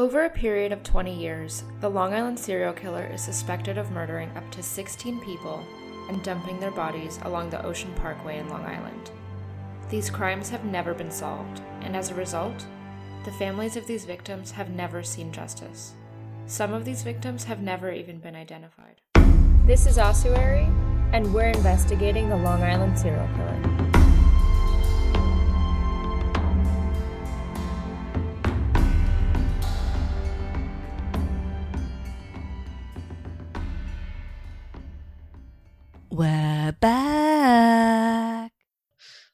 Over a period of 20 years, the Long Island serial killer is suspected of murdering up to 16 people and dumping their bodies along the Ocean Parkway in Long Island. These crimes have never been solved, and as a result, the families of these victims have never seen justice. Some of these victims have never even been identified. This is Ossuary, and we're investigating the Long Island serial killer. We're back.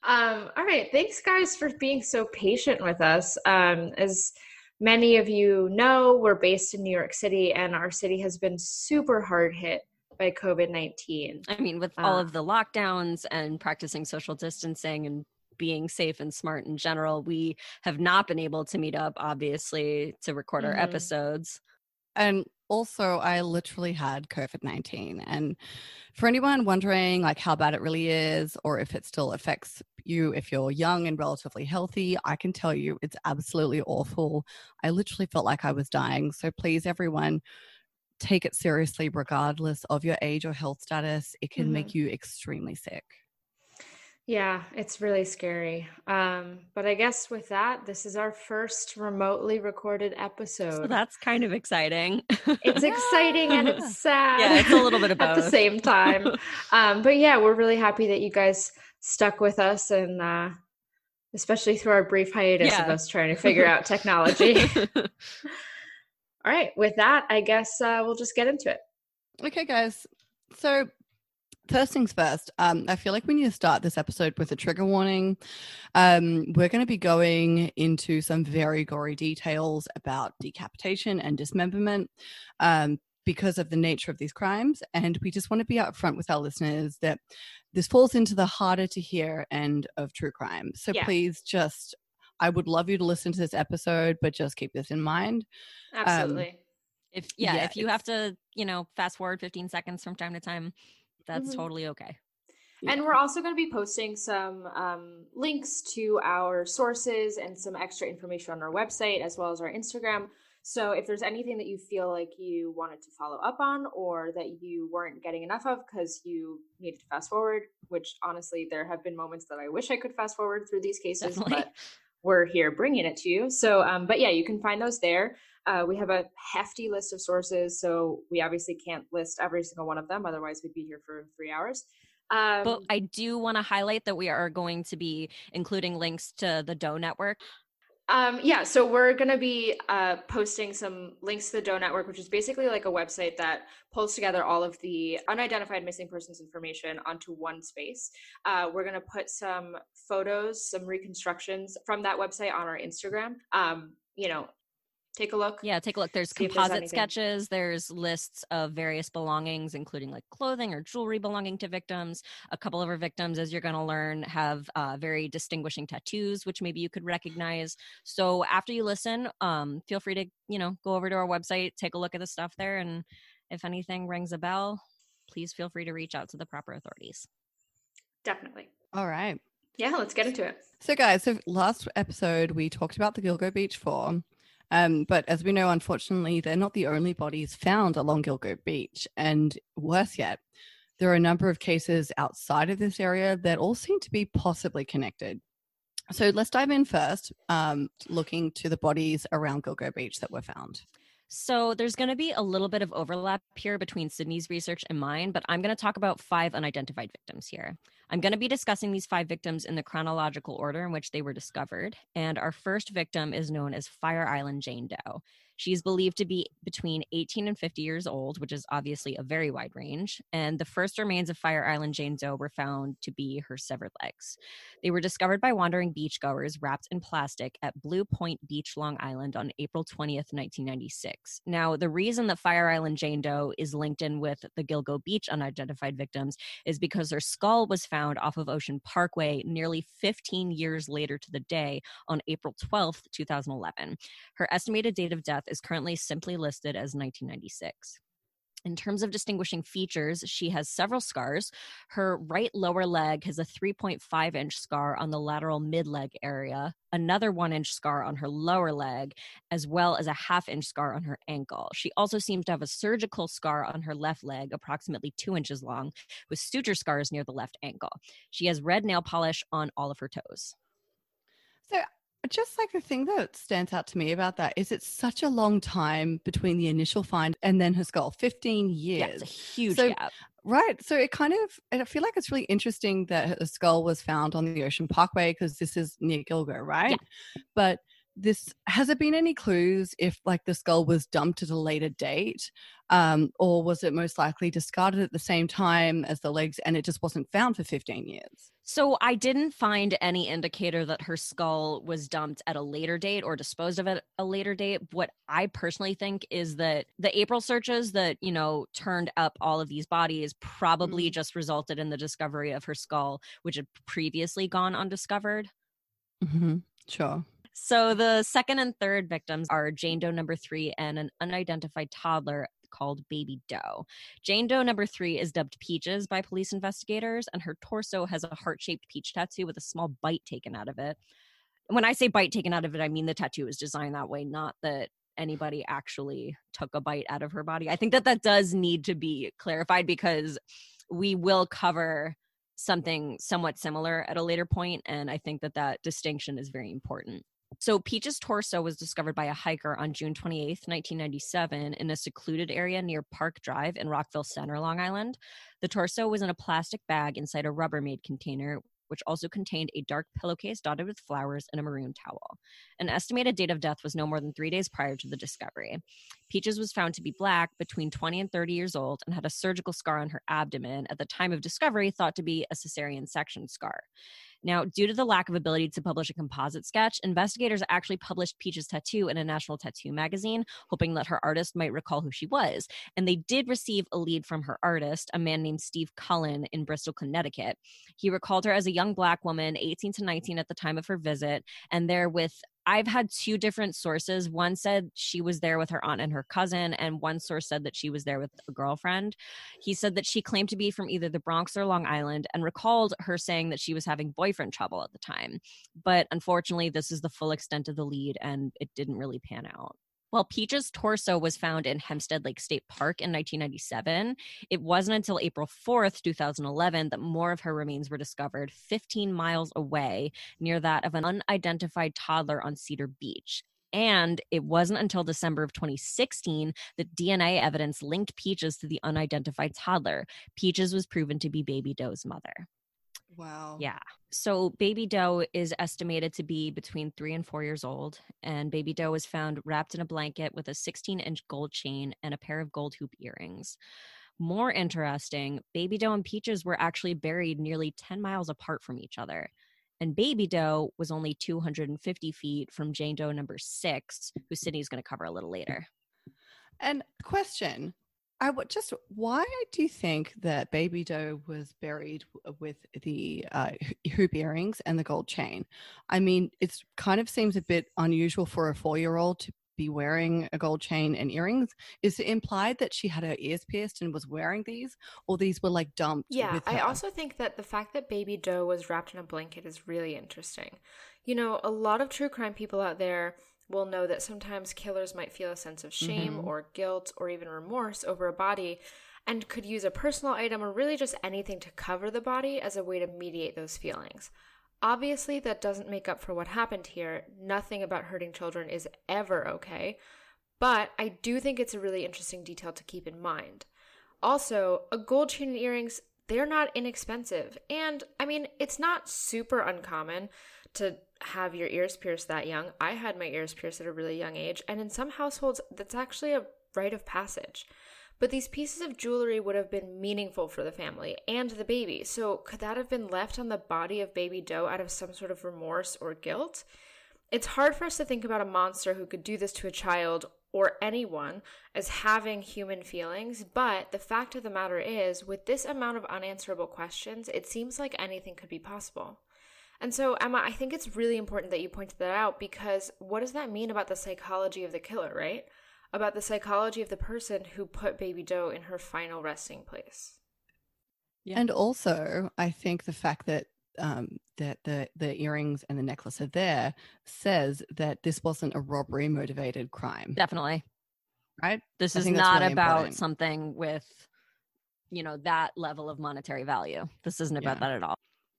Um, all right. Thanks, guys, for being so patient with us. Um, as many of you know, we're based in New York City, and our city has been super hard hit by COVID 19. I mean, with uh, all of the lockdowns and practicing social distancing and being safe and smart in general, we have not been able to meet up, obviously, to record mm-hmm. our episodes. And also, I literally had COVID 19. And for anyone wondering like how bad it really is or if it still affects you if you're young and relatively healthy, I can tell you it's absolutely awful. I literally felt like I was dying. So please, everyone, take it seriously regardless of your age or health status. It can mm-hmm. make you extremely sick. Yeah, it's really scary. Um, but I guess with that, this is our first remotely recorded episode. So that's kind of exciting. it's exciting and it's sad. Yeah, it's a little bit of both. at the same time. Um, but yeah, we're really happy that you guys stuck with us and uh, especially through our brief hiatus yeah. of us trying to figure out technology. All right, with that, I guess uh, we'll just get into it. Okay, guys. So First things first, um, I feel like we need to start this episode with a trigger warning. Um, we're going to be going into some very gory details about decapitation and dismemberment um, because of the nature of these crimes. And we just want to be upfront with our listeners that this falls into the harder to hear end of true crime. So yeah. please just, I would love you to listen to this episode, but just keep this in mind. Um, Absolutely. if yeah, yeah, if you have to, you know, fast forward 15 seconds from time to time, that's mm-hmm. totally okay. And we're also going to be posting some um, links to our sources and some extra information on our website as well as our Instagram. So if there's anything that you feel like you wanted to follow up on or that you weren't getting enough of because you needed to fast forward, which honestly, there have been moments that I wish I could fast forward through these cases, Definitely. but we're here bringing it to you. So, um, but yeah, you can find those there. Uh, we have a hefty list of sources, so we obviously can't list every single one of them. Otherwise, we'd be here for three hours. Um, but I do want to highlight that we are going to be including links to the Doe Network. Um, yeah, so we're going to be uh, posting some links to the Doe Network, which is basically like a website that pulls together all of the unidentified missing persons information onto one space. Uh, we're going to put some photos, some reconstructions from that website on our Instagram. Um, you know, take a look. Yeah, take a look. There's composite there's sketches, there's lists of various belongings, including like clothing or jewelry belonging to victims. A couple of our victims, as you're going to learn, have uh, very distinguishing tattoos, which maybe you could recognize. So after you listen, um, feel free to, you know, go over to our website, take a look at the stuff there. And if anything rings a bell, please feel free to reach out to the proper authorities. Definitely. All right. Yeah, let's get into it. So, guys, so last episode we talked about the Gilgo Beach Four. Um, but as we know, unfortunately, they're not the only bodies found along Gilgo Beach. And worse yet, there are a number of cases outside of this area that all seem to be possibly connected. So let's dive in first, um, looking to the bodies around Gilgo Beach that were found. So there's going to be a little bit of overlap here between Sydney's research and mine, but I'm going to talk about five unidentified victims here. I'm going to be discussing these five victims in the chronological order in which they were discovered. And our first victim is known as Fire Island Jane Doe. She's believed to be between 18 and 50 years old, which is obviously a very wide range. And the first remains of Fire Island Jane Doe were found to be her severed legs. They were discovered by wandering beachgoers wrapped in plastic at Blue Point Beach, Long Island on April 20th, 1996. Now, the reason that Fire Island Jane Doe is linked in with the Gilgo Beach unidentified victims is because her skull was found off of Ocean Parkway nearly 15 years later to the day on April 12th, 2011. Her estimated date of death is currently simply listed as 1996. In terms of distinguishing features, she has several scars. Her right lower leg has a 3.5 inch scar on the lateral mid leg area, another one inch scar on her lower leg, as well as a half inch scar on her ankle. She also seems to have a surgical scar on her left leg, approximately two inches long, with suture scars near the left ankle. She has red nail polish on all of her toes. So, just like the thing that stands out to me about that is it's such a long time between the initial find and then her skull 15 years. Yeah, it's a huge So- gap. Right. So it kind of, I feel like it's really interesting that her skull was found on the Ocean Parkway because this is near Gilgo, right? yeah. But this, has there been any clues if like the skull was dumped at a later date? Um, or was it most likely discarded at the same time as the legs and it just wasn't found for 15 years? So I didn't find any indicator that her skull was dumped at a later date or disposed of at a later date. What I personally think is that the April searches that, you know, turned up all of these bodies probably Mhm. just resulted in the discovery of her skull, which had previously gone undiscovered. Mm-hmm. Sure. So the second and third victims are Jane Doe number three and an unidentified toddler called Baby Doe. Jane Doe number three is dubbed Peaches by police investigators, and her torso has a heart shaped peach tattoo with a small bite taken out of it. When I say bite taken out of it, I mean the tattoo is designed that way, not that anybody actually took a bite out of her body. I think that that does need to be clarified because we will cover something somewhat similar at a later point and i think that that distinction is very important so peach's torso was discovered by a hiker on june 28, 1997 in a secluded area near park drive in rockville center long island the torso was in a plastic bag inside a rubbermaid container which also contained a dark pillowcase dotted with flowers and a maroon towel. An estimated date of death was no more than three days prior to the discovery. Peaches was found to be black, between 20 and 30 years old, and had a surgical scar on her abdomen, at the time of discovery, thought to be a cesarean section scar. Now, due to the lack of ability to publish a composite sketch, investigators actually published Peach's tattoo in a national tattoo magazine, hoping that her artist might recall who she was. And they did receive a lead from her artist, a man named Steve Cullen in Bristol, Connecticut. He recalled her as a young black woman, 18 to 19 at the time of her visit, and there with I've had two different sources. One said she was there with her aunt and her cousin, and one source said that she was there with a girlfriend. He said that she claimed to be from either the Bronx or Long Island and recalled her saying that she was having boyfriend trouble at the time. But unfortunately, this is the full extent of the lead, and it didn't really pan out. While Peach's torso was found in Hempstead Lake State Park in 1997, it wasn't until April 4th, 2011, that more of her remains were discovered 15 miles away near that of an unidentified toddler on Cedar Beach. And it wasn't until December of 2016 that DNA evidence linked Peaches to the unidentified toddler. Peaches was proven to be Baby Doe's mother. Wow. Yeah. So Baby Doe is estimated to be between three and four years old. And Baby Doe was found wrapped in a blanket with a 16 inch gold chain and a pair of gold hoop earrings. More interesting, Baby Doe and Peaches were actually buried nearly 10 miles apart from each other. And Baby Doe was only 250 feet from Jane Doe number six, who Sydney's going to cover a little later. And question, I would just why do you think that Baby Doe was buried with the uh, hoop earrings and the gold chain? I mean, it kind of seems a bit unusual for a four-year-old to be wearing a gold chain and earrings. Is it implied that she had her ears pierced and was wearing these, or these were like dumped? Yeah, I also think that the fact that Baby Doe was wrapped in a blanket is really interesting. You know, a lot of true crime people out there will know that sometimes killers might feel a sense of shame Mhm. or guilt or even remorse over a body and could use a personal item or really just anything to cover the body as a way to mediate those feelings. Obviously, that doesn't make up for what happened here. Nothing about hurting children is ever okay. But I do think it's a really interesting detail to keep in mind. Also, a gold chain and earrings, they're not inexpensive. And I mean, it's not super uncommon to have your ears pierced that young. I had my ears pierced at a really young age, and in some households, that's actually a rite of passage. But these pieces of jewelry would have been meaningful for the family and the baby. So, could that have been left on the body of baby Doe out of some sort of remorse or guilt? It's hard for us to think about a monster who could do this to a child or anyone as having human feelings, but the fact of the matter is, with this amount of unanswerable questions, it seems like anything could be possible. And so, Emma, I think it's really important that you pointed that out because what does that mean about the psychology of the killer, right? about the psychology of the person who put Baby Doe in her final resting place. Yeah. And also, I think the fact that um, that the the earrings and the necklace are there says that this wasn't a robbery motivated crime. Definitely, right? This is not really about important. something with you know that level of monetary value. This isn't about yeah. that at all.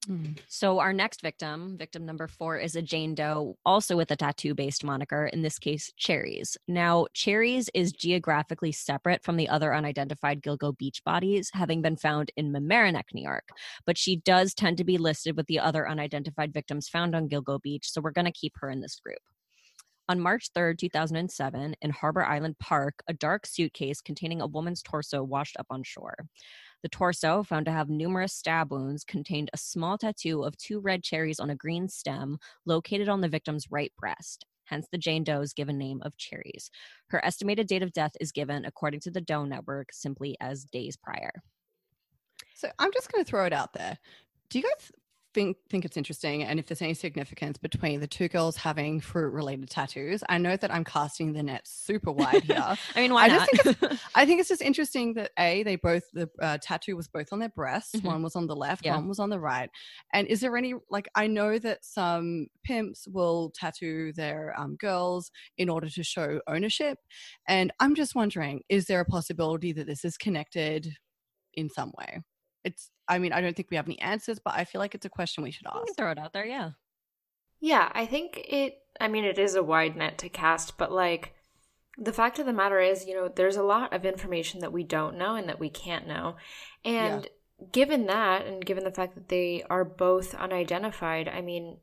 Mm. So, our next victim, victim number four, is a Jane Doe, also with a tattoo based moniker, in this case, Cherries. Now, Cherries is geographically separate from the other unidentified Gilgo Beach bodies, having been found in Mamaroneck, New York. But she does tend to be listed with the other unidentified victims found on Gilgo Beach, so we're going to keep her in this group. On March 3rd, 2007, in Harbor Island Park, a dark suitcase containing a woman's torso washed up on shore. The torso, found to have numerous stab wounds, contained a small tattoo of two red cherries on a green stem located on the victim's right breast, hence the Jane Doe's given name of Cherries. Her estimated date of death is given, according to the Doe Network, simply as days prior. So I'm just going to throw it out there. Do you guys think think it's interesting and if there's any significance between the two girls having fruit related tattoos i know that i'm casting the net super wide here i mean why I not? Just think i think it's just interesting that a they both the uh, tattoo was both on their breasts mm-hmm. one was on the left yeah. one was on the right and is there any like i know that some pimps will tattoo their um, girls in order to show ownership and i'm just wondering is there a possibility that this is connected in some way it's I mean, I don't think we have any answers, but I feel like it's a question we should ask. throw it out there, yeah. Yeah, I think it I mean it is a wide net to cast, but like the fact of the matter is, you know, there's a lot of information that we don't know and that we can't know. And yeah. given that and given the fact that they are both unidentified, I mean,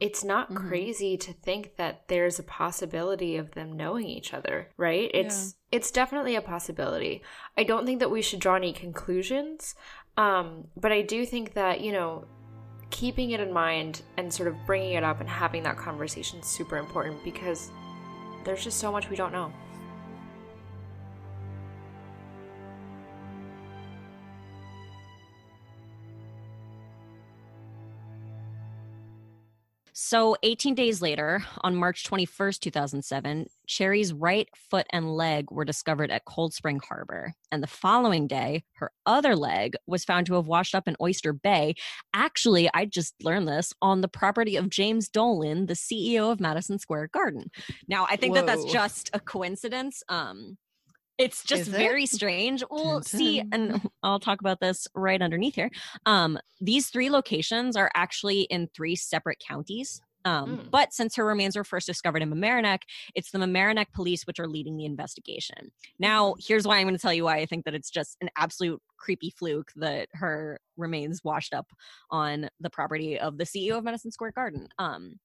it's not mm-hmm. crazy to think that there's a possibility of them knowing each other, right? It's yeah. It's definitely a possibility. I don't think that we should draw any conclusions, um, but I do think that you know, keeping it in mind and sort of bringing it up and having that conversation is super important because there's just so much we don't know. So, 18 days later, on March 21st, 2007, Cherry's right foot and leg were discovered at Cold Spring Harbor. And the following day, her other leg was found to have washed up in Oyster Bay. Actually, I just learned this on the property of James Dolan, the CEO of Madison Square Garden. Now, I think Whoa. that that's just a coincidence. Um, it's just very strange. Well, see, and I'll talk about this right underneath here. Um, these three locations are actually in three separate counties. Um, mm. But since her remains were first discovered in Mamaroneck, it's the Mamaroneck police which are leading the investigation. Now, mm-hmm. here's why I'm going to tell you why I think that it's just an absolute creepy fluke that her remains washed up on the property of the CEO of Madison Square Garden. Um,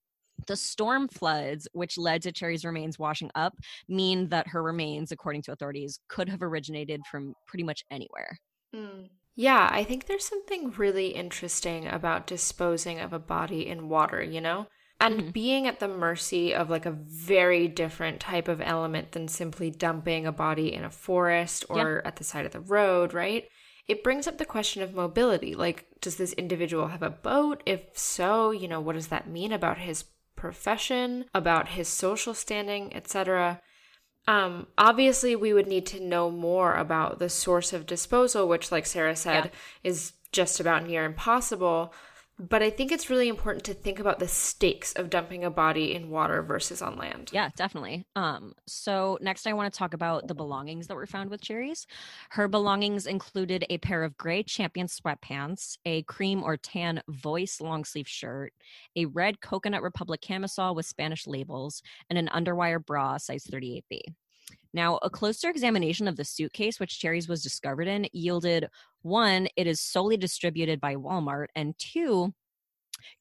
the storm floods, which led to Cherry's remains washing up, mean that her remains, according to authorities, could have originated from pretty much anywhere. Mm. Yeah, I think there's something really interesting about disposing of a body in water, you know? And mm-hmm. being at the mercy of like a very different type of element than simply dumping a body in a forest or at the side of the road, right? It brings up the question of mobility. Like, does this individual have a boat? If so, you know, what does that mean about his profession, about his social standing, etc. Um, obviously, we would need to know more about the source of disposal, which, like Sarah said, yeah. is just about near impossible. But I think it's really important to think about the stakes of dumping a body in water versus on land. Yeah, definitely. Um, so next I want to talk about the belongings that were found with Cherries. Her belongings included a pair of gray champion sweatpants, a cream or tan voice long sleeve shirt, a red coconut republic camisole with Spanish labels, and an underwire bra size 38B. Now, a closer examination of the suitcase which Cherries was discovered in yielded one, it is solely distributed by Walmart, and two,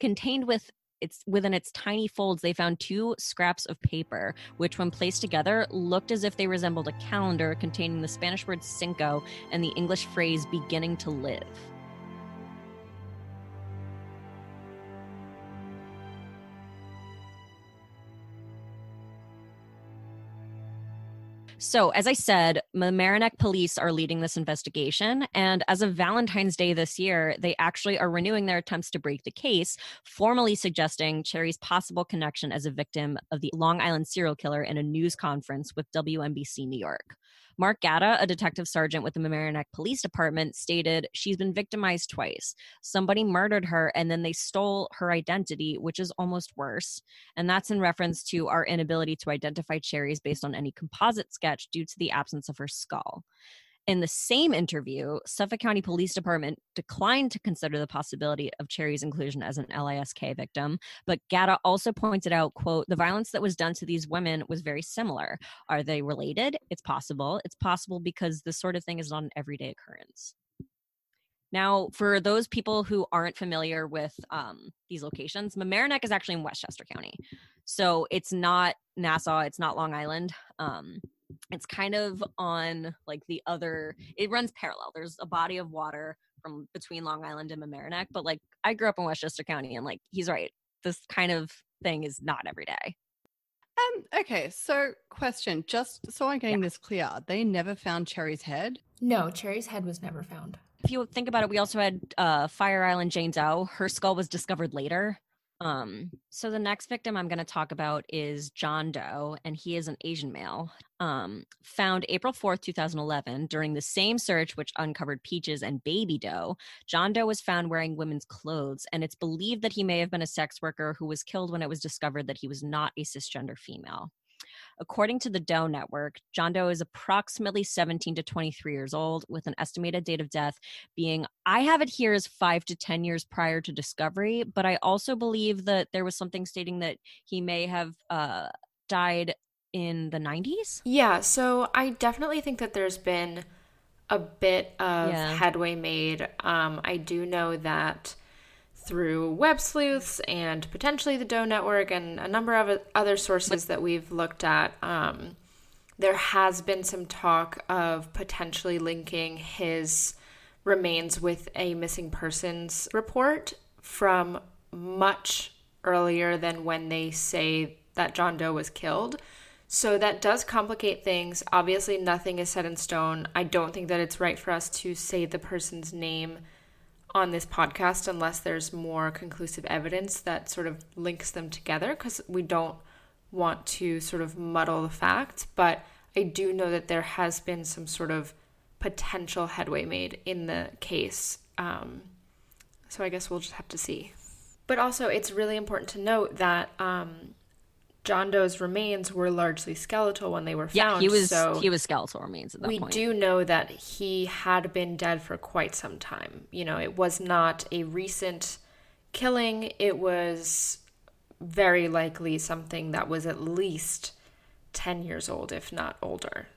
contained with its within its tiny folds, they found two scraps of paper, which, when placed together, looked as if they resembled a calendar containing the Spanish word cinco and the English phrase beginning to live. So, as I said, Mamaroneck police are leading this investigation. And as of Valentine's Day this year, they actually are renewing their attempts to break the case, formally suggesting Cherry's possible connection as a victim of the Long Island serial killer in a news conference with WNBC New York. Mark Gatta, a detective sergeant with the Mamaroneck Police Department, stated she's been victimized twice. Somebody murdered her and then they stole her identity, which is almost worse. And that's in reference to our inability to identify Cherry's based on any composite sketch due to the absence of her skull. In the same interview, Suffolk County Police Department declined to consider the possibility of Cherry's inclusion as an LISK victim, but Gatta also pointed out, quote, the violence that was done to these women was very similar. Are they related? It's possible. It's possible because this sort of thing is not an everyday occurrence. Now, for those people who aren't familiar with um, these locations, Mamaroneck is actually in Westchester County. So it's not Nassau, it's not Long Island. Um, it's kind of on like the other it runs parallel. There's a body of water from between long island and mamaroneck but like i grew up in westchester county and like he's right this kind of thing is not every day. Um okay so question just so i'm getting yeah. this clear they never found cherry's head? No cherry's head was never found. If you think about it we also had uh fire island jane doe her skull was discovered later um, so the next victim I'm going to talk about is John Doe, and he is an Asian male. Um, found April 4th, 2011, during the same search which uncovered Peaches and Baby Doe. John Doe was found wearing women's clothes, and it's believed that he may have been a sex worker who was killed when it was discovered that he was not a cisgender female. According to the Doe Network, John Doe is approximately 17 to 23 years old, with an estimated date of death being, I have it here as five to 10 years prior to discovery, but I also believe that there was something stating that he may have uh, died in the 90s. Yeah, so I definitely think that there's been a bit of yeah. headway made. Um, I do know that through web sleuths and potentially the Doe Network and a number of other sources that we've looked at, um, there has been some talk of potentially linking his remains with a missing persons report from much earlier than when they say that John Doe was killed. So that does complicate things. Obviously, nothing is set in stone. I don't think that it's right for us to say the person's name on this podcast unless there's more conclusive evidence that sort of links them together because we don't want to sort of muddle the facts. But I do know that there has been some sort of potential headway made in the case. Um, so I guess we'll just have to see. But also, it's really important to note that um, John Doe's remains were largely skeletal when they were found. Yeah, he was so he was skeletal remains at that we point. We do know that he had been dead for quite some time. You know, it was not a recent killing. It was very likely something that was at least 10 years old, if not older.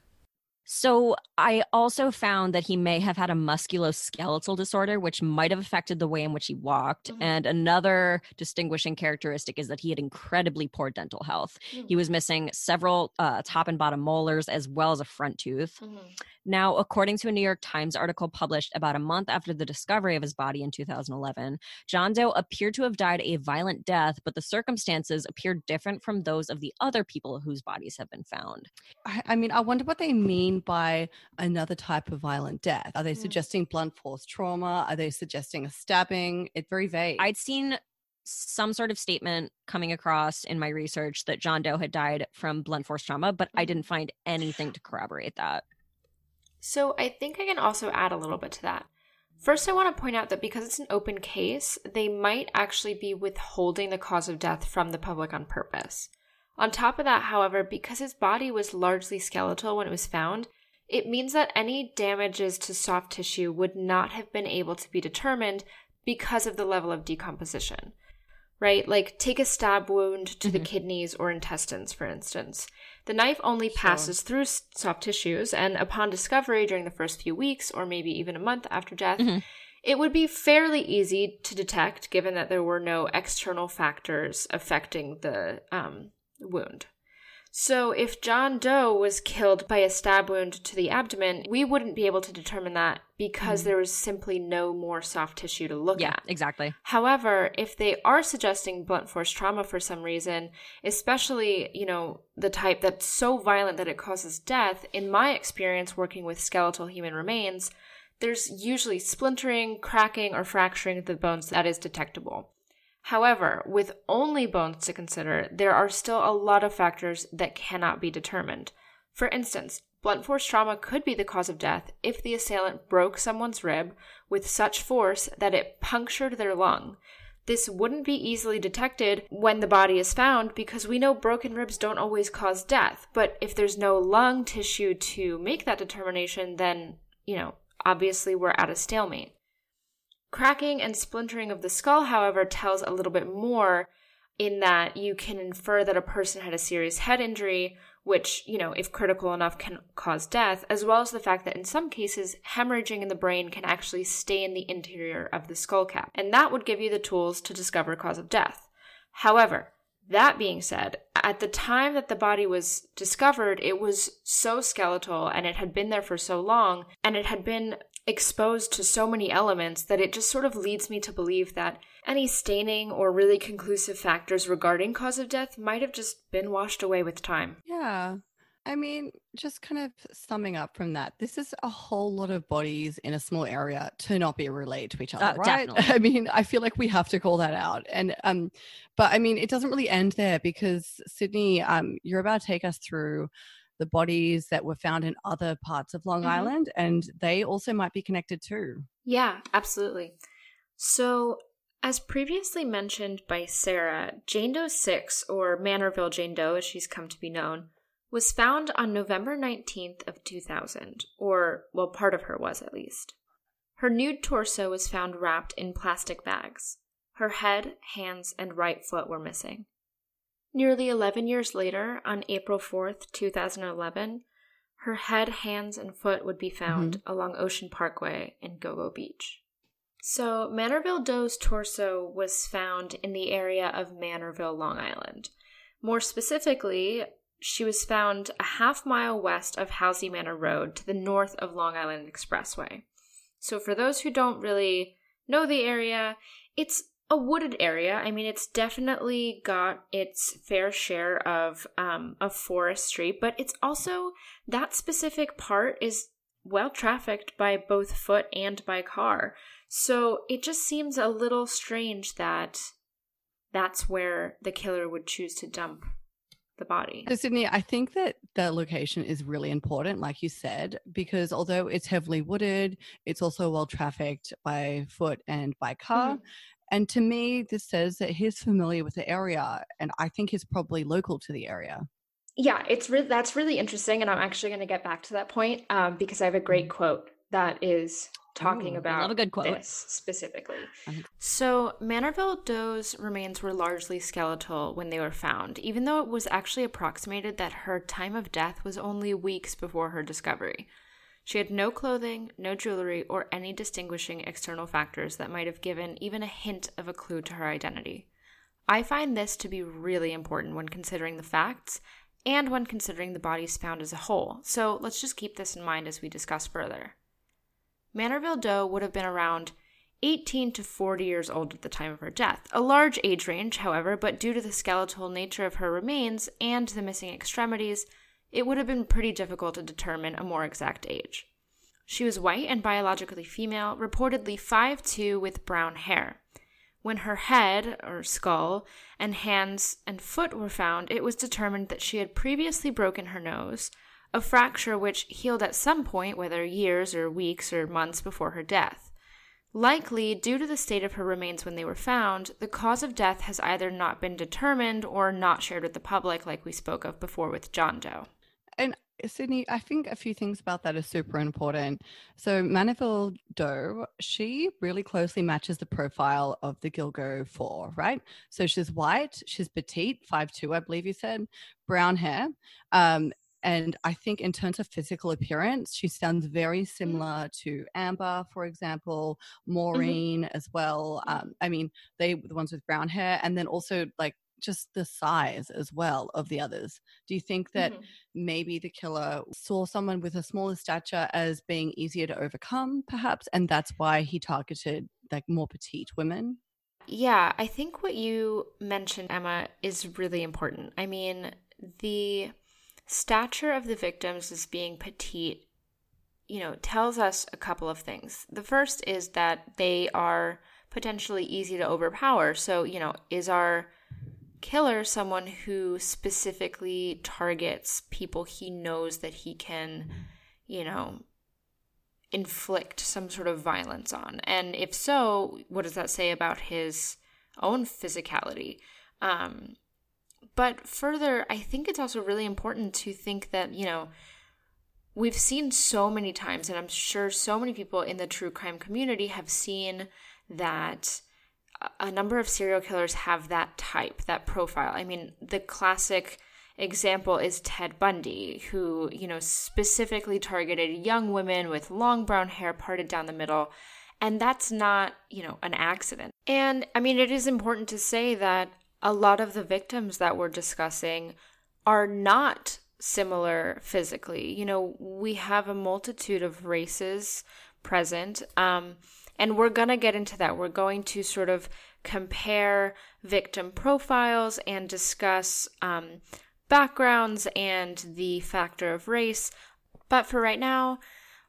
So I also found that he may have had a musculoskeletal disorder, which might have affected the way in which he walked. Mm-hmm. And another distinguishing characteristic is that he had incredibly poor dental health. Mm-hmm. He was missing several uh, top and bottom molars as well as a front tooth. Mm-hmm. Now, according to a New York Times article published about a month after the discovery of his body in 2011, John Doe appeared to have died a violent death, but the circumstances appeared different from those of the other people whose bodies have been found. I, I mean, I wonder what they mean by another type of violent death. Are they mm. suggesting blunt force trauma? Are they suggesting a stabbing? It's very vague. I'd seen some sort of statement coming across in my research that John Doe had died from blunt force trauma, but I mm. didn't find anything to corroborate that. So I think I can also add a little bit to that. First, I want to point out that because it's an open case, they might actually be withholding the cause of death from the public on purpose. On top of that, however, because his body was largely skeletal when it was found, it means that any damages to soft tissue would not have been able to be determined because of the level of decomposition right? Like take a stab wound to mm-hmm. the kidneys or intestines, for instance. The knife only passes through soft tissues, and upon discovery during the first few weeks, or maybe even a month after death, mm-hmm. it would be fairly easy to detect given that there were no external factors affecting the um, wound. So, if John Doe was killed by a stab wound to the abdomen, we wouldn't be able to determine that because mm. there was simply no more soft tissue to look yeah, at. exactly. However, if they are suggesting blunt force trauma for some reason, especially, you know, the type that's so violent that it causes death, in my experience working with skeletal human remains, there's usually splintering, cracking, or fracturing of the bones that is detectable. However, with only bones to consider, there are still a lot of factors that cannot be determined. For instance, blunt force trauma could be the cause of death if the assailant broke someone's rib with such force that it punctured their lung. This wouldn't be easily detected when the body is found because we know broken ribs don't always cause death. But if there's no lung tissue to make that determination, then, you know, obviously we're at a stalemate. Cracking and splintering of the skull, however, tells a little bit more in that you can infer that a person had a serious head injury, which, you know, if critical enough, can cause death, as well as the fact that in some cases, hemorrhaging in the brain can actually stay in the interior of the skull cap. And that would give you the tools to discover cause of death. However, that being said, at the time that the body was discovered, it was so skeletal and it had been there for so long and it had been exposed to so many elements that it just sort of leads me to believe that any staining or really conclusive factors regarding cause of death might have just been washed away with time. Yeah. I mean, just kind of summing up from that, this is a whole lot of bodies in a small area to not be related to each other, uh, right? Definitely. I mean, I feel like we have to call that out. And um, but I mean, it doesn't really end there because Sydney, um, you're about to take us through the bodies that were found in other parts of Long mm-hmm. Island, and they also might be connected too. Yeah, absolutely. So, as previously mentioned by Sarah, Jane Doe 6, or Manorville Jane Doe as she's come to be known, was found on November 19th of 2000, or well part of her was at least. Her nude torso was found wrapped in plastic bags. Her head, hands, and right foot were missing. Nearly 11 years later, on April 4th, 2011, her head, hands, and foot would be found mm-hmm. along Ocean Parkway in Gilgo Beach. So, Manorville Doe's torso was found in the area of Manorville, Long Island. More specifically, she was found a half mile west of Halsey Manor Road to the north of Long Island Expressway. So, for those who don't really know the area, it's a wooded area. I mean, it's definitely got its fair share of um, of forestry, but it's also that specific part is well trafficked by both foot and by car. So it just seems a little strange that that's where the killer would choose to dump the body. So, Sydney, I think that the location is really important, like you said, because although it's heavily wooded, it's also well trafficked by foot and by car. Mm-hmm. And to me, this says that he's familiar with the area, and I think he's probably local to the area. Yeah, it's re- that's really interesting, and I'm actually going to get back to that point um, because I have a great mm-hmm. quote that is talking Ooh, about I love a good quote. this specifically. So, Manorville Doe's remains were largely skeletal when they were found, even though it was actually approximated that her time of death was only weeks before her discovery. She had no clothing, no jewelry, or any distinguishing external factors that might have given even a hint of a clue to her identity. I find this to be really important when considering the facts and when considering the bodies found as a whole, so let's just keep this in mind as we discuss further. Manorville Doe would have been around 18 to 40 years old at the time of her death. A large age range, however, but due to the skeletal nature of her remains and the missing extremities, it would have been pretty difficult to determine a more exact age. She was white and biologically female, reportedly 5'2 with brown hair. When her head, or skull, and hands and foot were found, it was determined that she had previously broken her nose, a fracture which healed at some point, whether years or weeks or months before her death. Likely, due to the state of her remains when they were found, the cause of death has either not been determined or not shared with the public, like we spoke of before with John Doe. And Sydney, I think a few things about that are super important. So Manorville Doe, she really closely matches the profile of the Gilgo Four, right? So she's white, she's petite, five two, I believe you said, brown hair. Um, and I think in terms of physical appearance, she sounds very mm-hmm. similar to Amber, for example, mm-hmm. Maureen mm-hmm. as well. Um, I mean, they the ones with brown hair, and then also like just the size as well of the others? Do you think that mm-hmm. maybe the killer saw someone with a smaller stature as being easier to overcome, perhaps, and that's why he targeted like more petite women? Yeah, I think what you mentioned, Emma, is really important. I mean, the stature of the victims as being petite, you know, tells us a couple of things. The first is that they are potentially easy to overpower. So, you know, is our killer someone who specifically targets people he knows that he can, you know, inflict some sort of violence on? And if so, what does that say about his own physicality? Um, but further, I think it's also really important to think that, you know, we've seen so many times, and I'm sure so many people in the true crime community have seen that a number of serial killers have that type, that profile. I mean, the classic example is Ted Bundy, who, you know, specifically targeted young women with long brown hair parted down the middle. And that's not, you know, an accident. And I mean, it is important to say that a lot of the victims that we're discussing are not similar physically. You know, we have a multitude of races present. Um, and we're going to get into that. We're going to sort of compare victim profiles and discuss um, backgrounds and the factor of race. But for right now,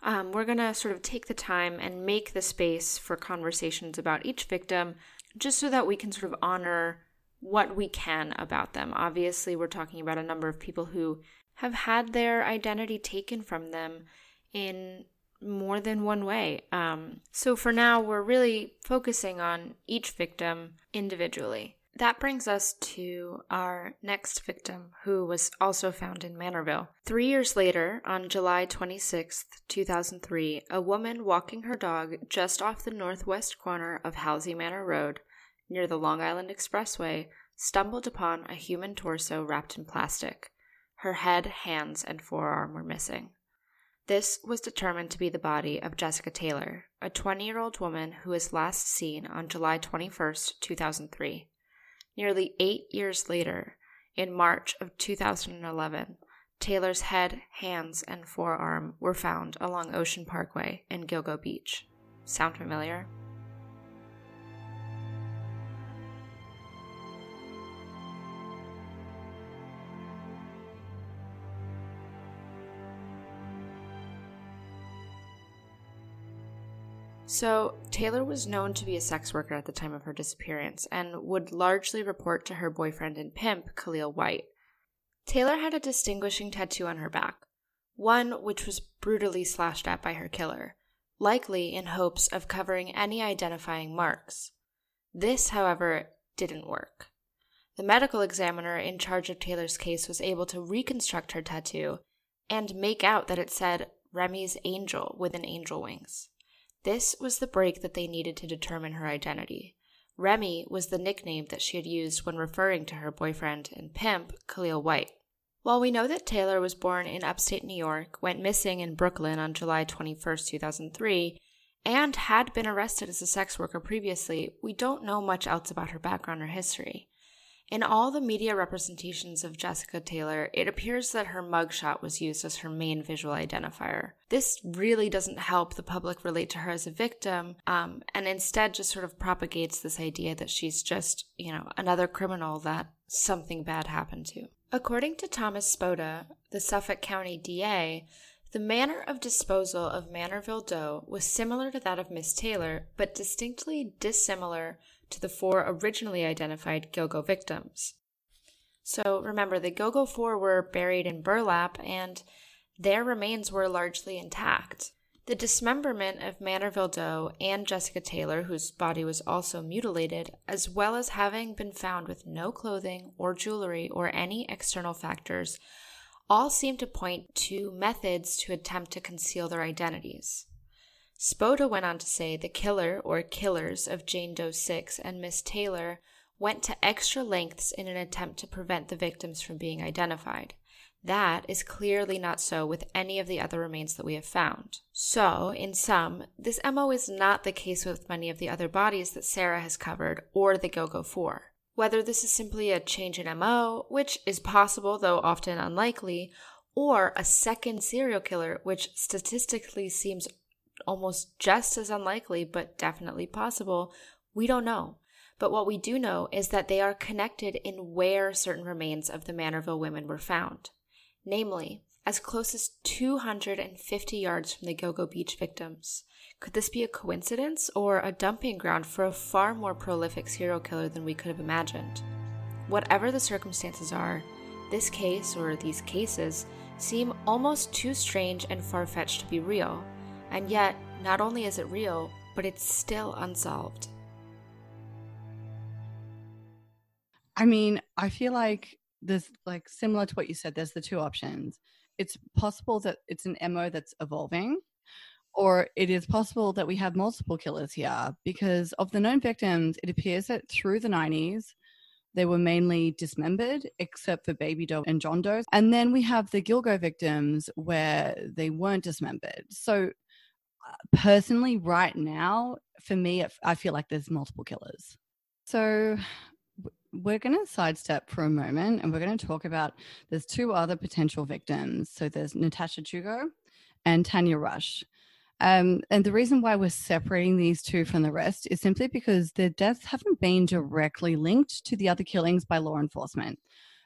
um, we're going to sort of take the time and make the space for conversations about each victim just so that we can sort of honor what we can about them. Obviously, we're talking about a number of people who have had their identity taken from them in more than one way. Um, so for now, we're really focusing on each victim individually. That brings us to our next victim, who was also found in Manorville. Three years later, on July 26, 2003, a woman walking her dog just off the northwest corner of Halsey Manor Road, near the Long Island Expressway, stumbled upon a human torso wrapped in plastic. Her head, hands, and forearm were missing. This was determined to be the body of Jessica Taylor, a 20 year old woman who was last seen on July 21, 2003. Nearly eight years later, in March of 2011, Taylor's head, hands, and forearm were found along Ocean Parkway in Gilgo Beach. Sound familiar? So, Taylor was known to be a sex worker at the time of her disappearance and would largely report to her boyfriend and pimp, Khalil White. Taylor had a distinguishing tattoo on her back, one which was brutally slashed at by her killer, likely in hopes of covering any identifying marks. This, however, didn't work. The medical examiner in charge of Taylor's case was able to reconstruct her tattoo and make out that it said Remy's Angel with an angel wings. This was the break that they needed to determine her identity. Remy was the nickname that she had used when referring to her boyfriend and pimp, Khalil White. While we know that Taylor was born in upstate New York, went missing in Brooklyn on July 21, 2003, and had been arrested as a sex worker previously, we don't know much else about her background or history. In all the media representations of Jessica Taylor, it appears that her mugshot was used as her main visual identifier. This really doesn't help the public relate to her as a victim, um, and instead just sort of propagates this idea that she's just, you know, another criminal that something bad happened to. According to Thomas Spota, the Suffolk County DA, the manner of disposal of Manorville Doe was similar to that of Miss Taylor, but distinctly dissimilar to the four originally identified Gilgo victims. So remember, the Gilgo Four were buried in burlap and their remains were largely intact. The dismemberment of Manorville Doe and Jessica Taylor, whose body was also mutilated, as well as having been found with no clothing or jewelry or any external factors, all seem to point to methods to attempt to conceal their identities. Spota went on to say the killer or killers of Jane Doe 6 and Miss Taylor went to extra lengths in an attempt to prevent the victims from being identified. That is clearly not so with any of the other remains that we have found. So, in sum, this MO is not the case with many of the other bodies that Sarah has covered or the Gilgo 4. Whether this is simply a change in MO, which is possible though often unlikely, or a second serial killer, which statistically seems almost just as unlikely but definitely possible, we don't know. But what we do know is that they are connected in where certain remains of the Manorville women were found. Namely, as close as 250 yards from the Gilgo Beach victims. Could this be a coincidence or a dumping ground for a far more prolific serial killer than we could have imagined? Whatever the circumstances are, this case or these cases seem almost too strange and far fetched to be real. And yet, not only is it real, but it's still unsolved. I mean, I feel like there's like similar to what you said, there's the two options. It's possible that it's an MO that's evolving or it is possible that we have multiple killers here because of the known victims, it appears that through the 90s, they were mainly dismembered, except for Baby Doe and John Doe. And then we have the Gilgo victims where they weren't dismembered. So, personally, right now, for me, I feel like there's multiple killers. So, we're going to sidestep for a moment and we're going to talk about there's two other potential victims. So, there's Natasha Jugo and Tanya Rush. Um, and the reason why we're separating these two from the rest is simply because their deaths haven't been directly linked to the other killings by law enforcement,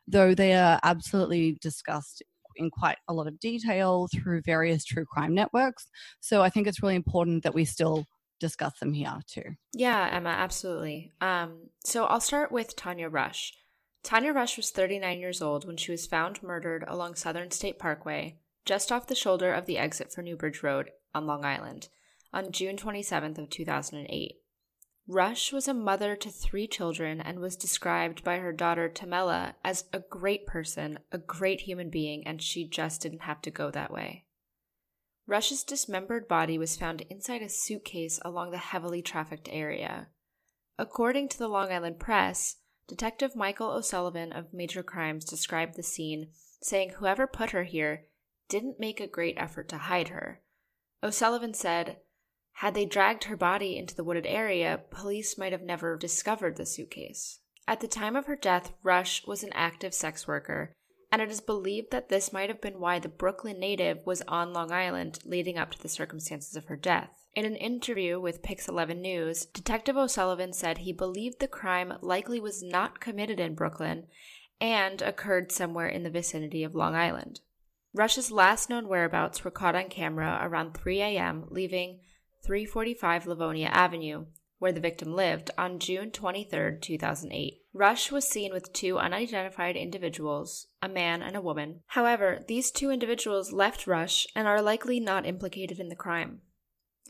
though they are absolutely discussed in quite a lot of detail through various true crime networks. So I think it's really important that we still discuss them here too. Yeah, Emma, absolutely. Um, so I'll start with Tanya Rush. Tanya Rush was 39 years old when she was found murdered along Southern State Parkway, just off the shoulder of the exit for Newbridge Road on Long Island on June 27th of 2008. Rush was a mother to three children and was described by her daughter Tamela as a great person, a great human being, and she just didn't have to go that way. Rush's dismembered body was found inside a suitcase along the heavily trafficked area. According to the Long Island Press, Detective Michael O'Sullivan of Major Crimes described the scene, saying whoever put her here didn't make a great effort to hide her. O'Sullivan said, had they dragged her body into the wooded area, police might have never discovered the suitcase. At the time of her death, Rush was an active sex worker, and it is believed that this might have been why the Brooklyn native was on Long Island leading up to the circumstances of her death. In an interview with Pix 11 News, Detective O'Sullivan said he believed the crime likely was not committed in Brooklyn and occurred somewhere in the vicinity of Long Island. Rush's last known whereabouts were caught on camera around 3 a.m., leaving 345 Livonia Avenue, where the victim lived, on June 23, 2008. Rush was seen with two unidentified individuals, a man and a woman. However, these two individuals left Rush and are likely not implicated in the crime.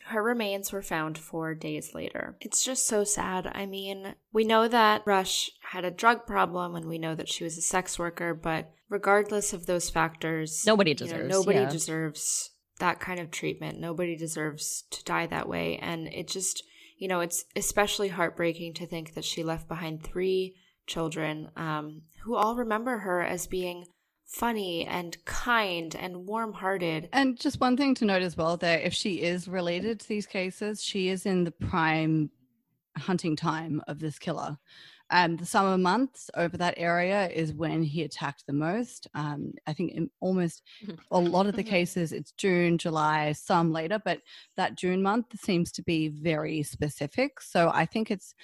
Her remains were found four days later. It's just so sad. I mean, we know that Rush had a drug problem and we know that she was a sex worker, but regardless of those factors, nobody deserves. know, nobody yeah. deserves that kind of treatment. Nobody deserves to die that way. And it just, you know, it's especially heartbreaking to think that she left behind three children um, who all remember her as being funny and kind and warm hearted. And just one thing to note as well that if she is related to these cases, she is in the prime hunting time of this killer. Um, the summer months over that area is when he attacked the most. Um, I think in almost a lot of the cases, it's June, July, some later, but that June month seems to be very specific. So I think it's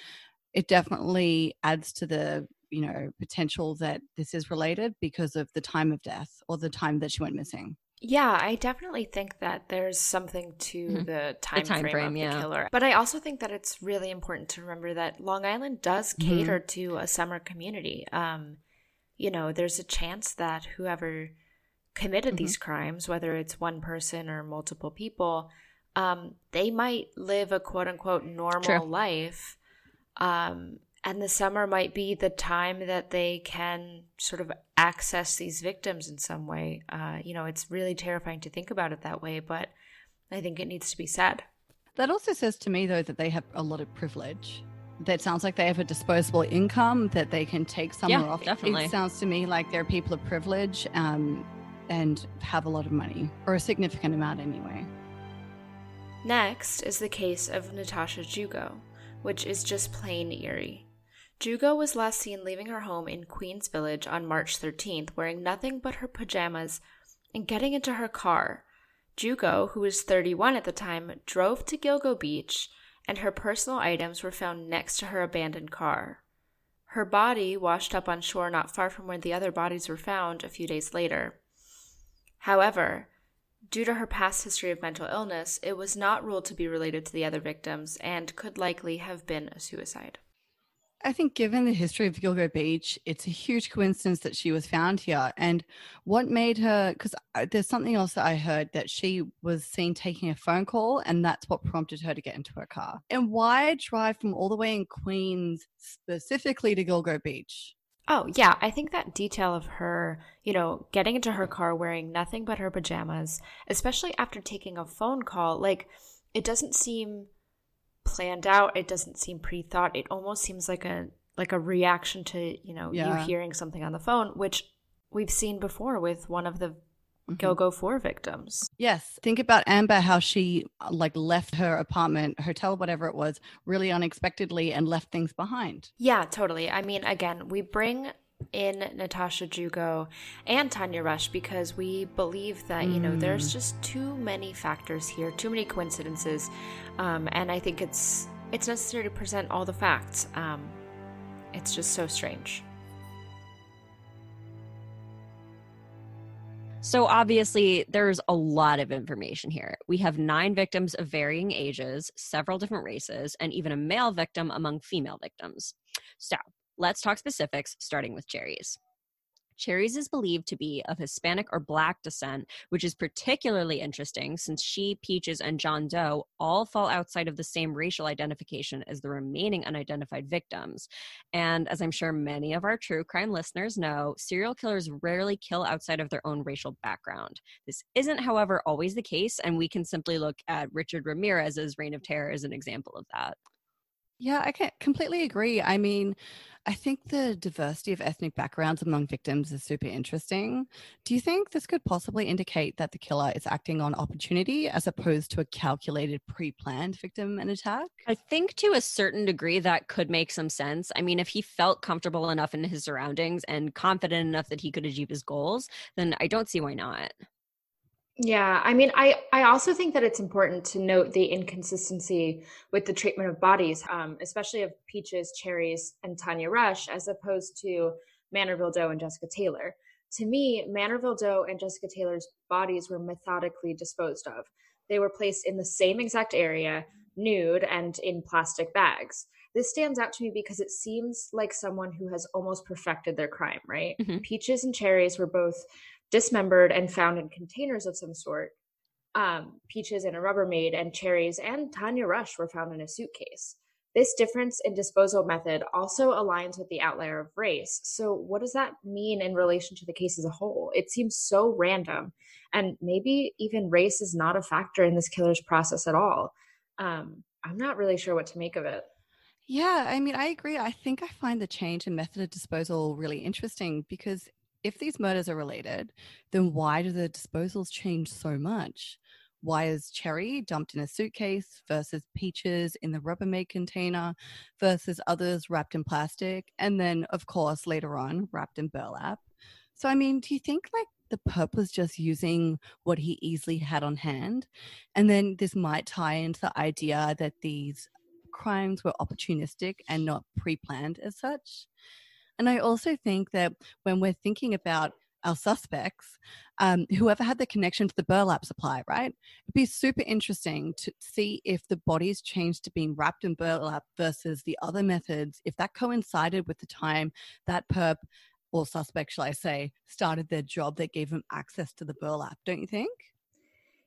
it definitely adds to the you know potential that this is related because of the time of death or the time that she went missing yeah, I definitely think that there's something to mm-hmm. the, time the time, frame, frame of yeah. the killer. But I also think that it's really important to remember that Long Island does mm-hmm. cater mm-hmm. to a summer community. Um, you know, there's a chance that whoever committed mm-hmm. these crimes, whether it's one person or multiple people, um, they might live a quote unquote normal True. life. Um, and the summer might be the time that they can sort of access these victims in some way. Uh, you know, it's really terrifying to think about it that way, but I think it needs to be said. That also says to me, though, that they have a lot of privilege. That sounds like they have a disposable income that they can take somewhere yeah, off. Definitely. It sounds to me like they're people of privilege um, and have a lot of money, or a significant amount anyway. Next is the case of Natasha Jugo, which is just plain eerie. Jugo was last seen leaving her home in Queens Village on March 13th, wearing nothing but her pajamas and getting into her car. Jugo, who was 31 at the time, drove to Gilgo Beach, and her personal items were found next to her abandoned car. Her body washed up on shore not far from where the other bodies were found a few days later. However, due to her past history of mental illness, it was not ruled to be related to the other victims and could likely have been a suicide. I think, given the history of Gilgo Beach, it's a huge coincidence that she was found here. And what made her, because there's something else that I heard that she was seen taking a phone call, and that's what prompted her to get into her car. And why drive from all the way in Queens specifically to Gilgo Beach? Oh, yeah. I think that detail of her, you know, getting into her car wearing nothing but her pajamas, especially after taking a phone call, like, it doesn't seem planned out. It doesn't seem pre-thought. It almost seems like a like a reaction to, you know, yeah. you hearing something on the phone, which we've seen before with one of the mm-hmm. Gilgo 4 victims. Yes. Think about Amber, how she like left her apartment, hotel, whatever it was, really unexpectedly and left things behind. Yeah, totally. I mean, again, we bring in Natasha Jugo and Tanya Rush because we believe that, you know, there's mm. just too many factors here, too many coincidences. Um, and I think it's it's necessary to present all the facts. Um, it's just so strange. So, obviously, there's a lot of information here. We have nine victims of varying ages, several different races, and even a male victim among female victims. So, Let's talk specifics, starting with Cherries. Cherries is believed to be of Hispanic or Black descent, which is particularly interesting since she, Peaches, and John Doe all fall outside of the same racial identification as the remaining unidentified victims. And as I'm sure many of our true crime listeners know, serial killers rarely kill outside of their own racial background. This isn't, however, always the case, and we can simply look at Richard Ramirez's Reign of Terror as an example of that. Yeah, I can completely agree. I mean, I think the diversity of ethnic backgrounds among victims is super interesting. Do you think this could possibly indicate that the killer is acting on opportunity as opposed to a calculated, pre planned victim and attack? I think to a certain degree that could make some sense. I mean, if he felt comfortable enough in his surroundings and confident enough that he could achieve his goals, then I don't see why not. Yeah, I mean, I I also think that it's important to note the inconsistency with the treatment of bodies, um, especially of Peaches, Cherries, and Tanya Rush, as opposed to Manorville Doe and Jessica Taylor. To me, Manorville Doe and Jessica Taylor's bodies were methodically disposed of. They were placed in the same exact area, nude and in plastic bags. This stands out to me because it seems like someone who has almost perfected their crime, right? Mm-hmm. Peaches and Cherries were both dismembered and found in containers of some sort. Um, peaches in a Rubbermaid and cherries and Tanya Rush were found in a suitcase. This difference in disposal method also aligns with the outlier of race. So, what does that mean in relation to the case as a whole? It seems so random, and maybe even race is not a factor in this killer's process at all. Um, I'm not really sure what to make of it. Yeah, I mean, I agree. I think I find the change in method of disposal really interesting because if these murders are related, then why do the disposals change so much? Why is cherry dumped in a suitcase versus peaches in the Rubbermaid container versus others wrapped in plastic? And then, of course, later on, wrapped in burlap. So, I mean, do you think like the perp was just using what he easily had on hand? And then this might tie into the idea that these crimes were opportunistic and not pre planned as such. And I also think that when we're thinking about our suspects, um, whoever had the connection to the burlap supply, right? It'd be super interesting to see if the bodies changed to being wrapped in burlap versus the other methods, if that coincided with the time that perp or suspect, shall I say, started their job that gave them access to the burlap, don't you think?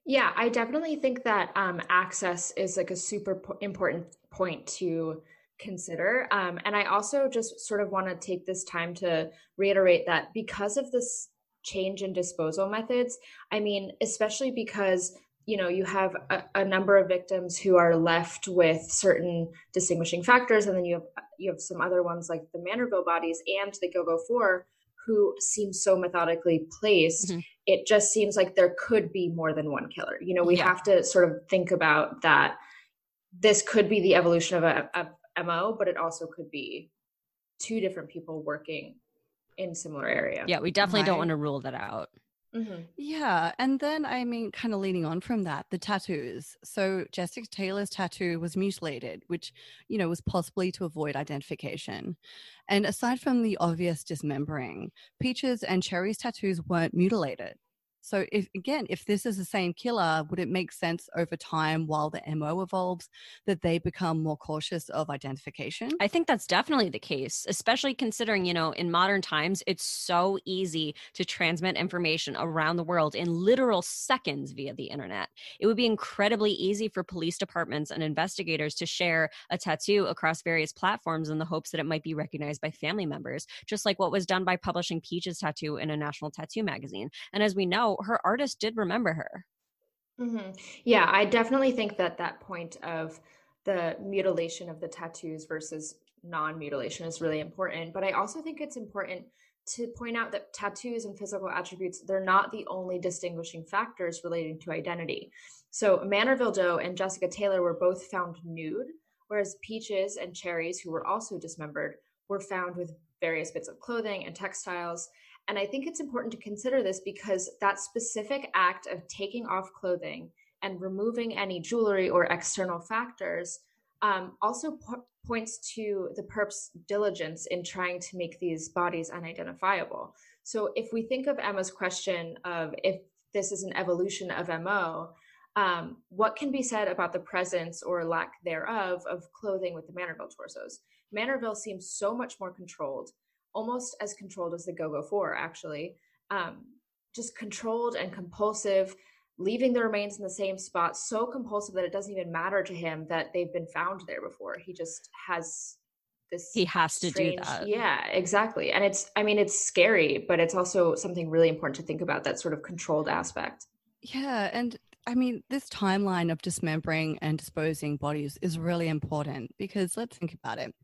Yeah, I definitely think that um, access is like a super po- important point to consider. Um, and I also just sort of want to take this time to reiterate that because of this change in disposal methods, I mean, especially because you know you have a, a, number of victims who are left with certain distinguishing factors and then you have you have some other ones like the manorville bodies and the gilgo four who seem so methodically placed mm-hmm. it just seems like there could be more than one killer you know we yeah. have to sort of think about that this could be the evolution of a, a, mo but it also could be two different people working in similar area. Yeah, we definitely right. don't want to rule that out. Mm-hmm. Yeah. And then, I mean, kind of leading on from that, the tattoos. So Jessica Taylor's tattoo was mutilated, which, you know, was possibly to avoid identification. And aside from the obvious dismembering, Peaches and Cherry's tattoos weren't mutilated. So, if again, if this is the same killer, would it make sense over time while the MO evolves that they become more cautious of identification? I think that's definitely the case, especially considering, you know, in modern times, it's so easy to transmit information around the world in literal seconds via the internet. It would be incredibly easy for police departments and investigators to share a tattoo across various platforms in the hopes that it might be recognized by family members, just like what was done by publishing Peach's tattoo in a national tattoo magazine. And as we know, her artist did remember her. Mm-hmm. Yeah, I definitely think that that point of the mutilation of the tattoos versus non mutilation is really important. But I also think it's important to point out that tattoos and physical attributes, they're not the only distinguishing factors relating to identity. So Manorville Doe and Jessica Taylor were both found nude, whereas Peaches and Cherries, who were also dismembered, were found with various bits of clothing and textiles. And I think it's important to consider this because that specific act of taking off clothing and removing any jewelry or external factors um, also po- points to the perp's diligence in trying to make these bodies unidentifiable. So if we think of Emma's question of if this is an evolution of MO, um, what can be said about the presence or lack thereof of clothing with the Manorville torsos? Manorville seems so much more controlled almost as controlled as the Gilgo four actually. Um, just controlled and compulsive leaving the remains in the same spot so compulsive that it doesn't even matter to him that they've been found there before. He just has this he has to strange, do that. Yeah exactly. And it's i mean it's scary but it's also something really important to think about that sort of controlled aspect. Yeah and I mean, this timeline of dismembering and disposing bodies is really important because let's think about it.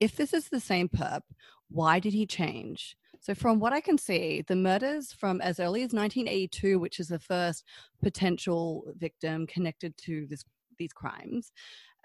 If this is the same perp, why did he change? So, from what I can see, the murders from as early as 1982, which is the first potential victim connected to this, these crimes,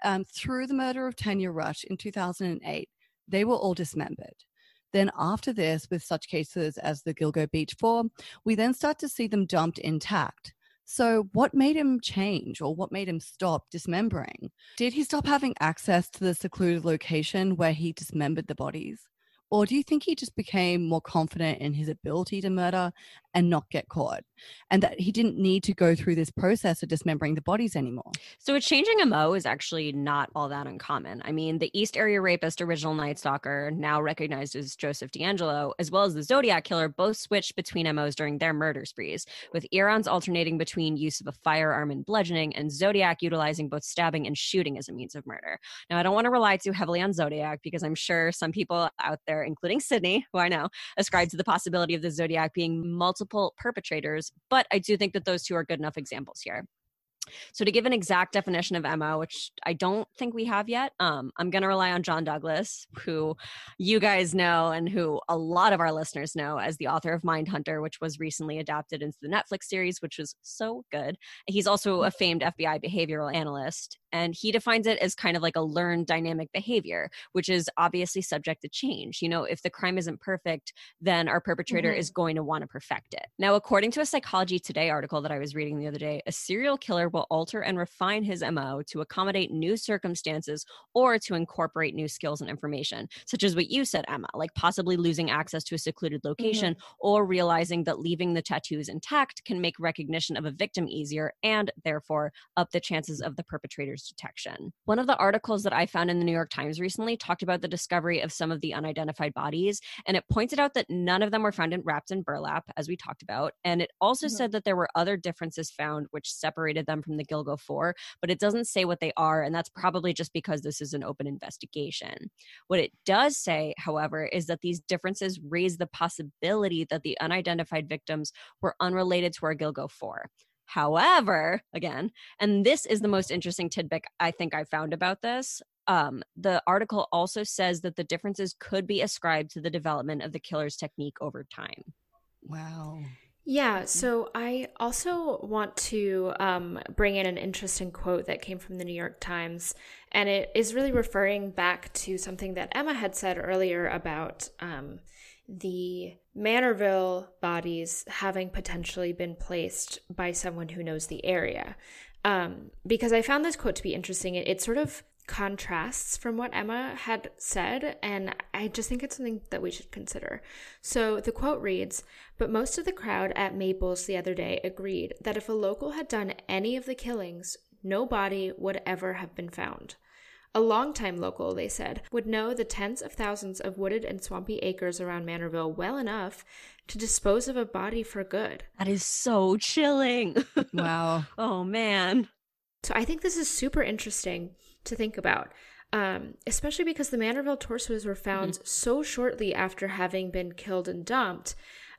um, through the murder of Tanya Rush in 2008, they were all dismembered. Then, after this, with such cases as the Gilgo Beach Four, we then start to see them dumped intact. So, what made him change or what made him stop dismembering? Did he stop having access to the secluded location where he dismembered the bodies? Or do you think he just became more confident in his ability to murder and not get caught? And that he didn't need to go through this process of dismembering the bodies anymore? So, a changing MO is actually not all that uncommon. I mean, the East Area Rapist, original Night Stalker, now recognized as Joseph DeAngelo, as well as the Zodiac Killer, both switched between MOs during their murder sprees, with Eron's alternating between use of a firearm and bludgeoning, and Zodiac utilizing both stabbing and shooting as a means of murder. Now, I don't want to rely too heavily on Zodiac because I'm sure some people out there including Sydney, who I know, ascribe to the possibility of the Zodiac being multiple perpetrators. But I do think that those two are good enough examples here. So, to give an exact definition of MO, which I don't think we have yet, um, I'm going to rely on John Douglas, who you guys know and who a lot of our listeners know as the author of Mindhunter, which was recently adapted into the Netflix series, which was so good. He's also a famed FBI behavioral analyst and he defines it as kind of like a learned dynamic behavior which is obviously subject to change you know if the crime isn't perfect then our perpetrator mm-hmm. is going to want to perfect it now according to a psychology today article that i was reading the other day a serial killer will alter and refine his mo to accommodate new circumstances or to incorporate new skills and information such as what you said emma like possibly losing access to a secluded location mm-hmm. or realizing that leaving the tattoos intact can make recognition of a victim easier and therefore up the chances of the perpetrator's detection. One of the articles that I found in the New York Times recently talked about the discovery of some of the unidentified bodies, and it pointed out that none of them were found in wrapped in burlap, as we talked about. And it also mm-hmm. said that there were other differences found which separated them from the Gilgo 4, but it doesn't say what they are, and that's probably just because this is an open investigation. What it does say, however, is that these differences raise the possibility that the unidentified victims were unrelated to our Gilgo 4. However, again, and this is the most interesting tidbit I think I found about this. Um, the article also says that the differences could be ascribed to the development of the killer's technique over time. Wow. Yeah, mm-hmm. so I also want to um, bring in an interesting quote that came from the New York Times, and it is really referring back to something that Emma had said earlier about um, the Manorville bodies having potentially been placed by someone who knows the area. Um, because I found this quote to be interesting. It, it sort of contrasts from what Emma had said, and I just think it's something that we should consider. So the quote reads But most of the crowd at Maples the other day agreed that if a local had done any of the killings, no body would ever have been found. A long-time local, they said, would know the tens of thousands of wooded and swampy acres around Manorville well enough to dispose of a body for good. That is so chilling. Wow. oh, man. So I think this is super interesting to think about. Um, especially because the Manorville torsos were found mm-hmm. so shortly after having been killed and dumped.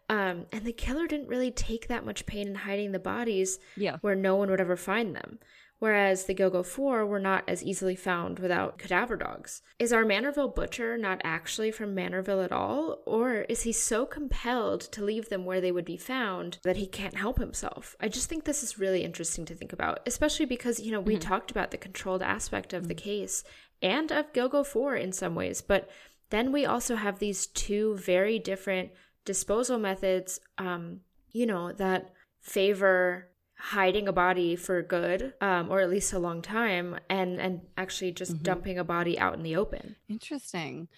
Um, and the killer didn't really take that much pain in hiding the bodies yeah. where no one would ever find them whereas the Gilgo 4 were not as easily found without cadaver dogs. Is our Manorville butcher not actually from Manorville at all, or is he so compelled to leave them where they would be found that he can't help himself? I just think this is really interesting to think about, especially because, you know, we mm-hmm. talked about the controlled aspect of mm-hmm. the case and of Gilgo 4 in some ways, but then we also have these two very different disposal methods, um, you know, that favor hiding a body for good um, or at least a long time and and actually just mm-hmm. dumping a body out in the open. Interesting.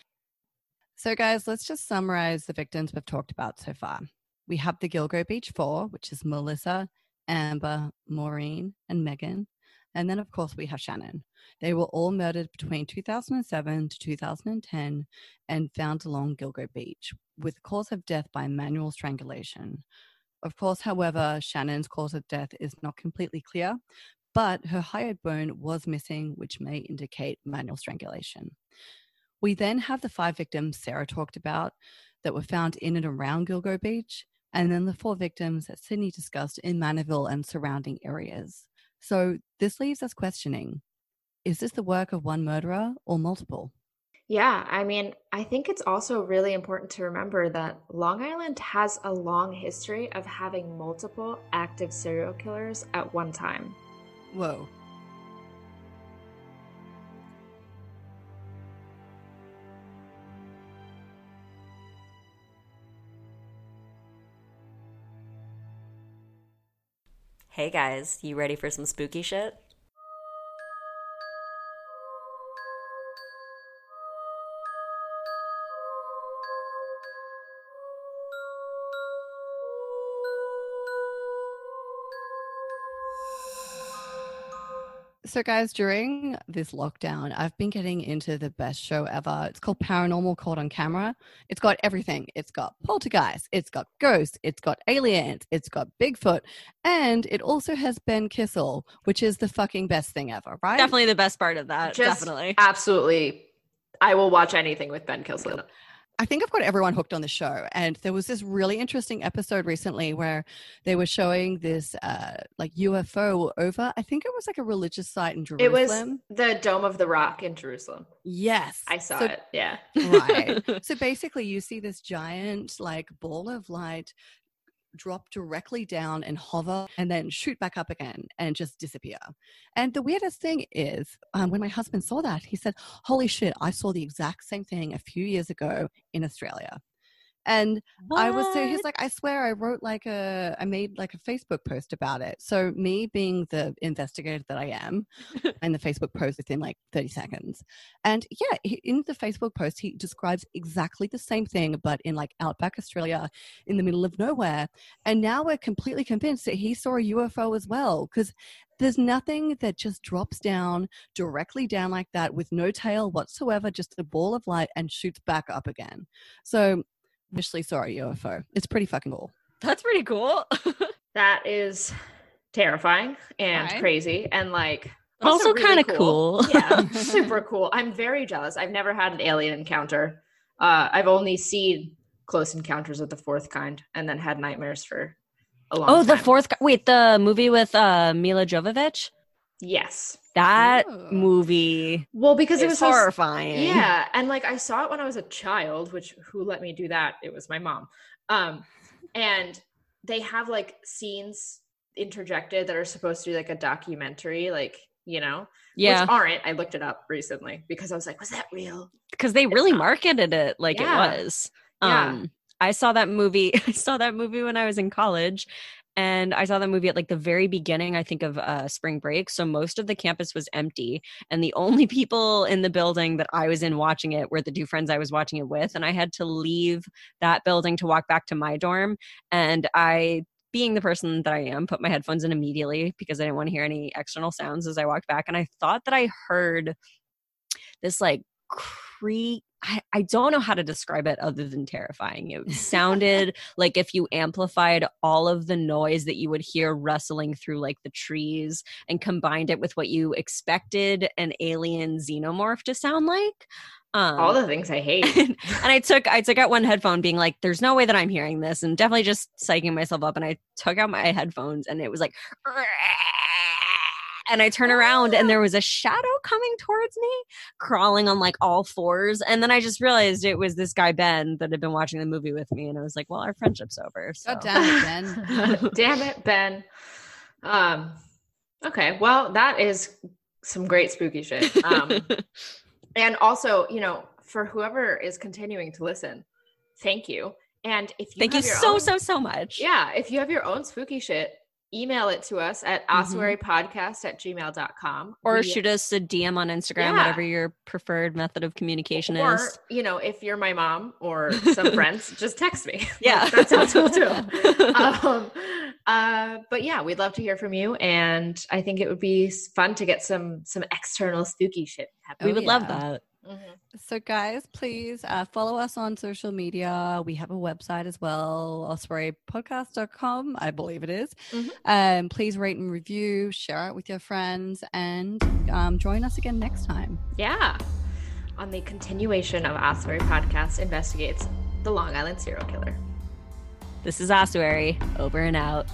So guys let's just summarize the victims we've talked about so far. We have the gilgo beach four which is melissa amber maureen and megan. And then of course we have shannon. They were all murdered between 2007 to 2010 and found along gilgo beach with cause of death by manual strangulation of course, however, Shannon's cause of death is not completely clear, but her hyoid bone was missing, which may indicate manual strangulation. We then have the five victims Sarah talked about that were found in and around Gilgo Beach, and then the four victims that Sydney discussed in Manorville and surrounding areas. So this leaves us questioning is this the work of one murderer or multiple? Yeah, I mean, I think it's also really important to remember that Long Island has a long history of having multiple active serial killers at one time. Whoa. Hey guys, you ready for some spooky shit? So, guys, during this lockdown, I've been getting into the best show ever. It's called Paranormal Caught on Camera. It's got everything. It's got poltergeist, it's got ghosts, it's got aliens, it's got Bigfoot, and it also has Ben Kissel, which is the fucking best thing ever, right? Definitely the best part of that. Just definitely. Absolutely. I will watch anything with Ben Kissel. I think I've got everyone hooked on the show. And there was this really interesting episode recently where they were showing this uh, like UFO over, I think it was like a religious site in Jerusalem. It was the Dome of the Rock in Jerusalem. Yes. I saw so, it. Yeah. Right. so basically, you see this giant like ball of light drop directly down and hover and then shoot back up again and just disappear. And the weirdest thing is, um, when my husband saw that, he said, Holy shit, I saw the exact same thing a few years ago in Australia. And what? I was so he's like, I swear I wrote like a I made like a Facebook post about it. So me being the investigator that I am, and the Facebook post within like 30 seconds. And yeah, he, in the Facebook post, he describes exactly the same thing, but in like outback Australia in the middle of nowhere. And now we're completely convinced that he saw a UFO as well. Because there's nothing that just drops down directly down like that with no tail whatsoever, just a ball of light and shoots back up again. So initially saw a UFO. It's pretty fucking cool. That's pretty cool. that is terrifying and right. crazy and like also, also really kind of cool. cool. yeah, super cool. I'm very jealous. I've never had an alien encounter. Uh, I've only seen close encounters of the fourth kind and then had nightmares for a long time. oh, time. the fourth wait, the movie with uh Milla Jovovich? Yes. That Ooh. movie. Well, because it was horrifying. So, yeah, and like I saw it when I was a child, which who let me do that? It was my mom. Um, and they have like scenes interjected that are supposed to be like a documentary, like you know, yeah, which aren't. I looked it up recently because I was like, was that real? Because they really marketed it like yeah. it was. Yeah. Um, I saw that movie. I saw that movie when I was in college, and I saw that movie at like the very beginning, I think, of uh, spring break. So most of the campus was empty. And the only people in the building that I was in watching it were the two friends I was watching it with. And I had to leave that building to walk back to my dorm. And I being the person that I am, put my headphones in immediately because I didn't want to hear any external sounds as I walked back. And I thought that I heard this like creak. I, I don't know how to describe it other than terrifying. It sounded like if you amplified all of the noise that you would hear rustling through like the trees and combined it with what you expected an alien xenomorph to sound like. Um, all the things I hate. and I took I took out one headphone, being like, "There's no way that I'm hearing this," and definitely just psyching myself up. And I took out my headphones, and it was like, and I turn around, and there was a shadow coming towards me, crawling on like all fours. And then I just realized it was this guy Ben that had been watching the movie with me, and I was like, "Well, our friendship's over." So. God damn it, Ben! damn it, Ben. Um. Okay, well, that is some great spooky shit. Um, and also, you know, for whoever is continuing to listen, thank you. And if you thank you so own, so so much. Yeah, if you have your own spooky shit, email it to us at mm-hmm. at gmail.com. Or we, shoot us a DM on Instagram, yeah. whatever your preferred method of communication or, is. you know, if you're my mom or some friends, just text me. Yeah. that sounds cool too. um, uh, but yeah, we'd love to hear from you. And I think it would be fun to get some some external spooky shit happening. We would yeah. love that. Mm-hmm. So, guys, please uh, follow us on social media. We have a website as well, ossuarypodcast.com, I believe it is. Mm-hmm. Um, please rate and review, share it with your friends, and um, join us again next time. Yeah. On the continuation of Ossuary Podcast investigates the Long Island serial killer. This is Ossuary, over and out.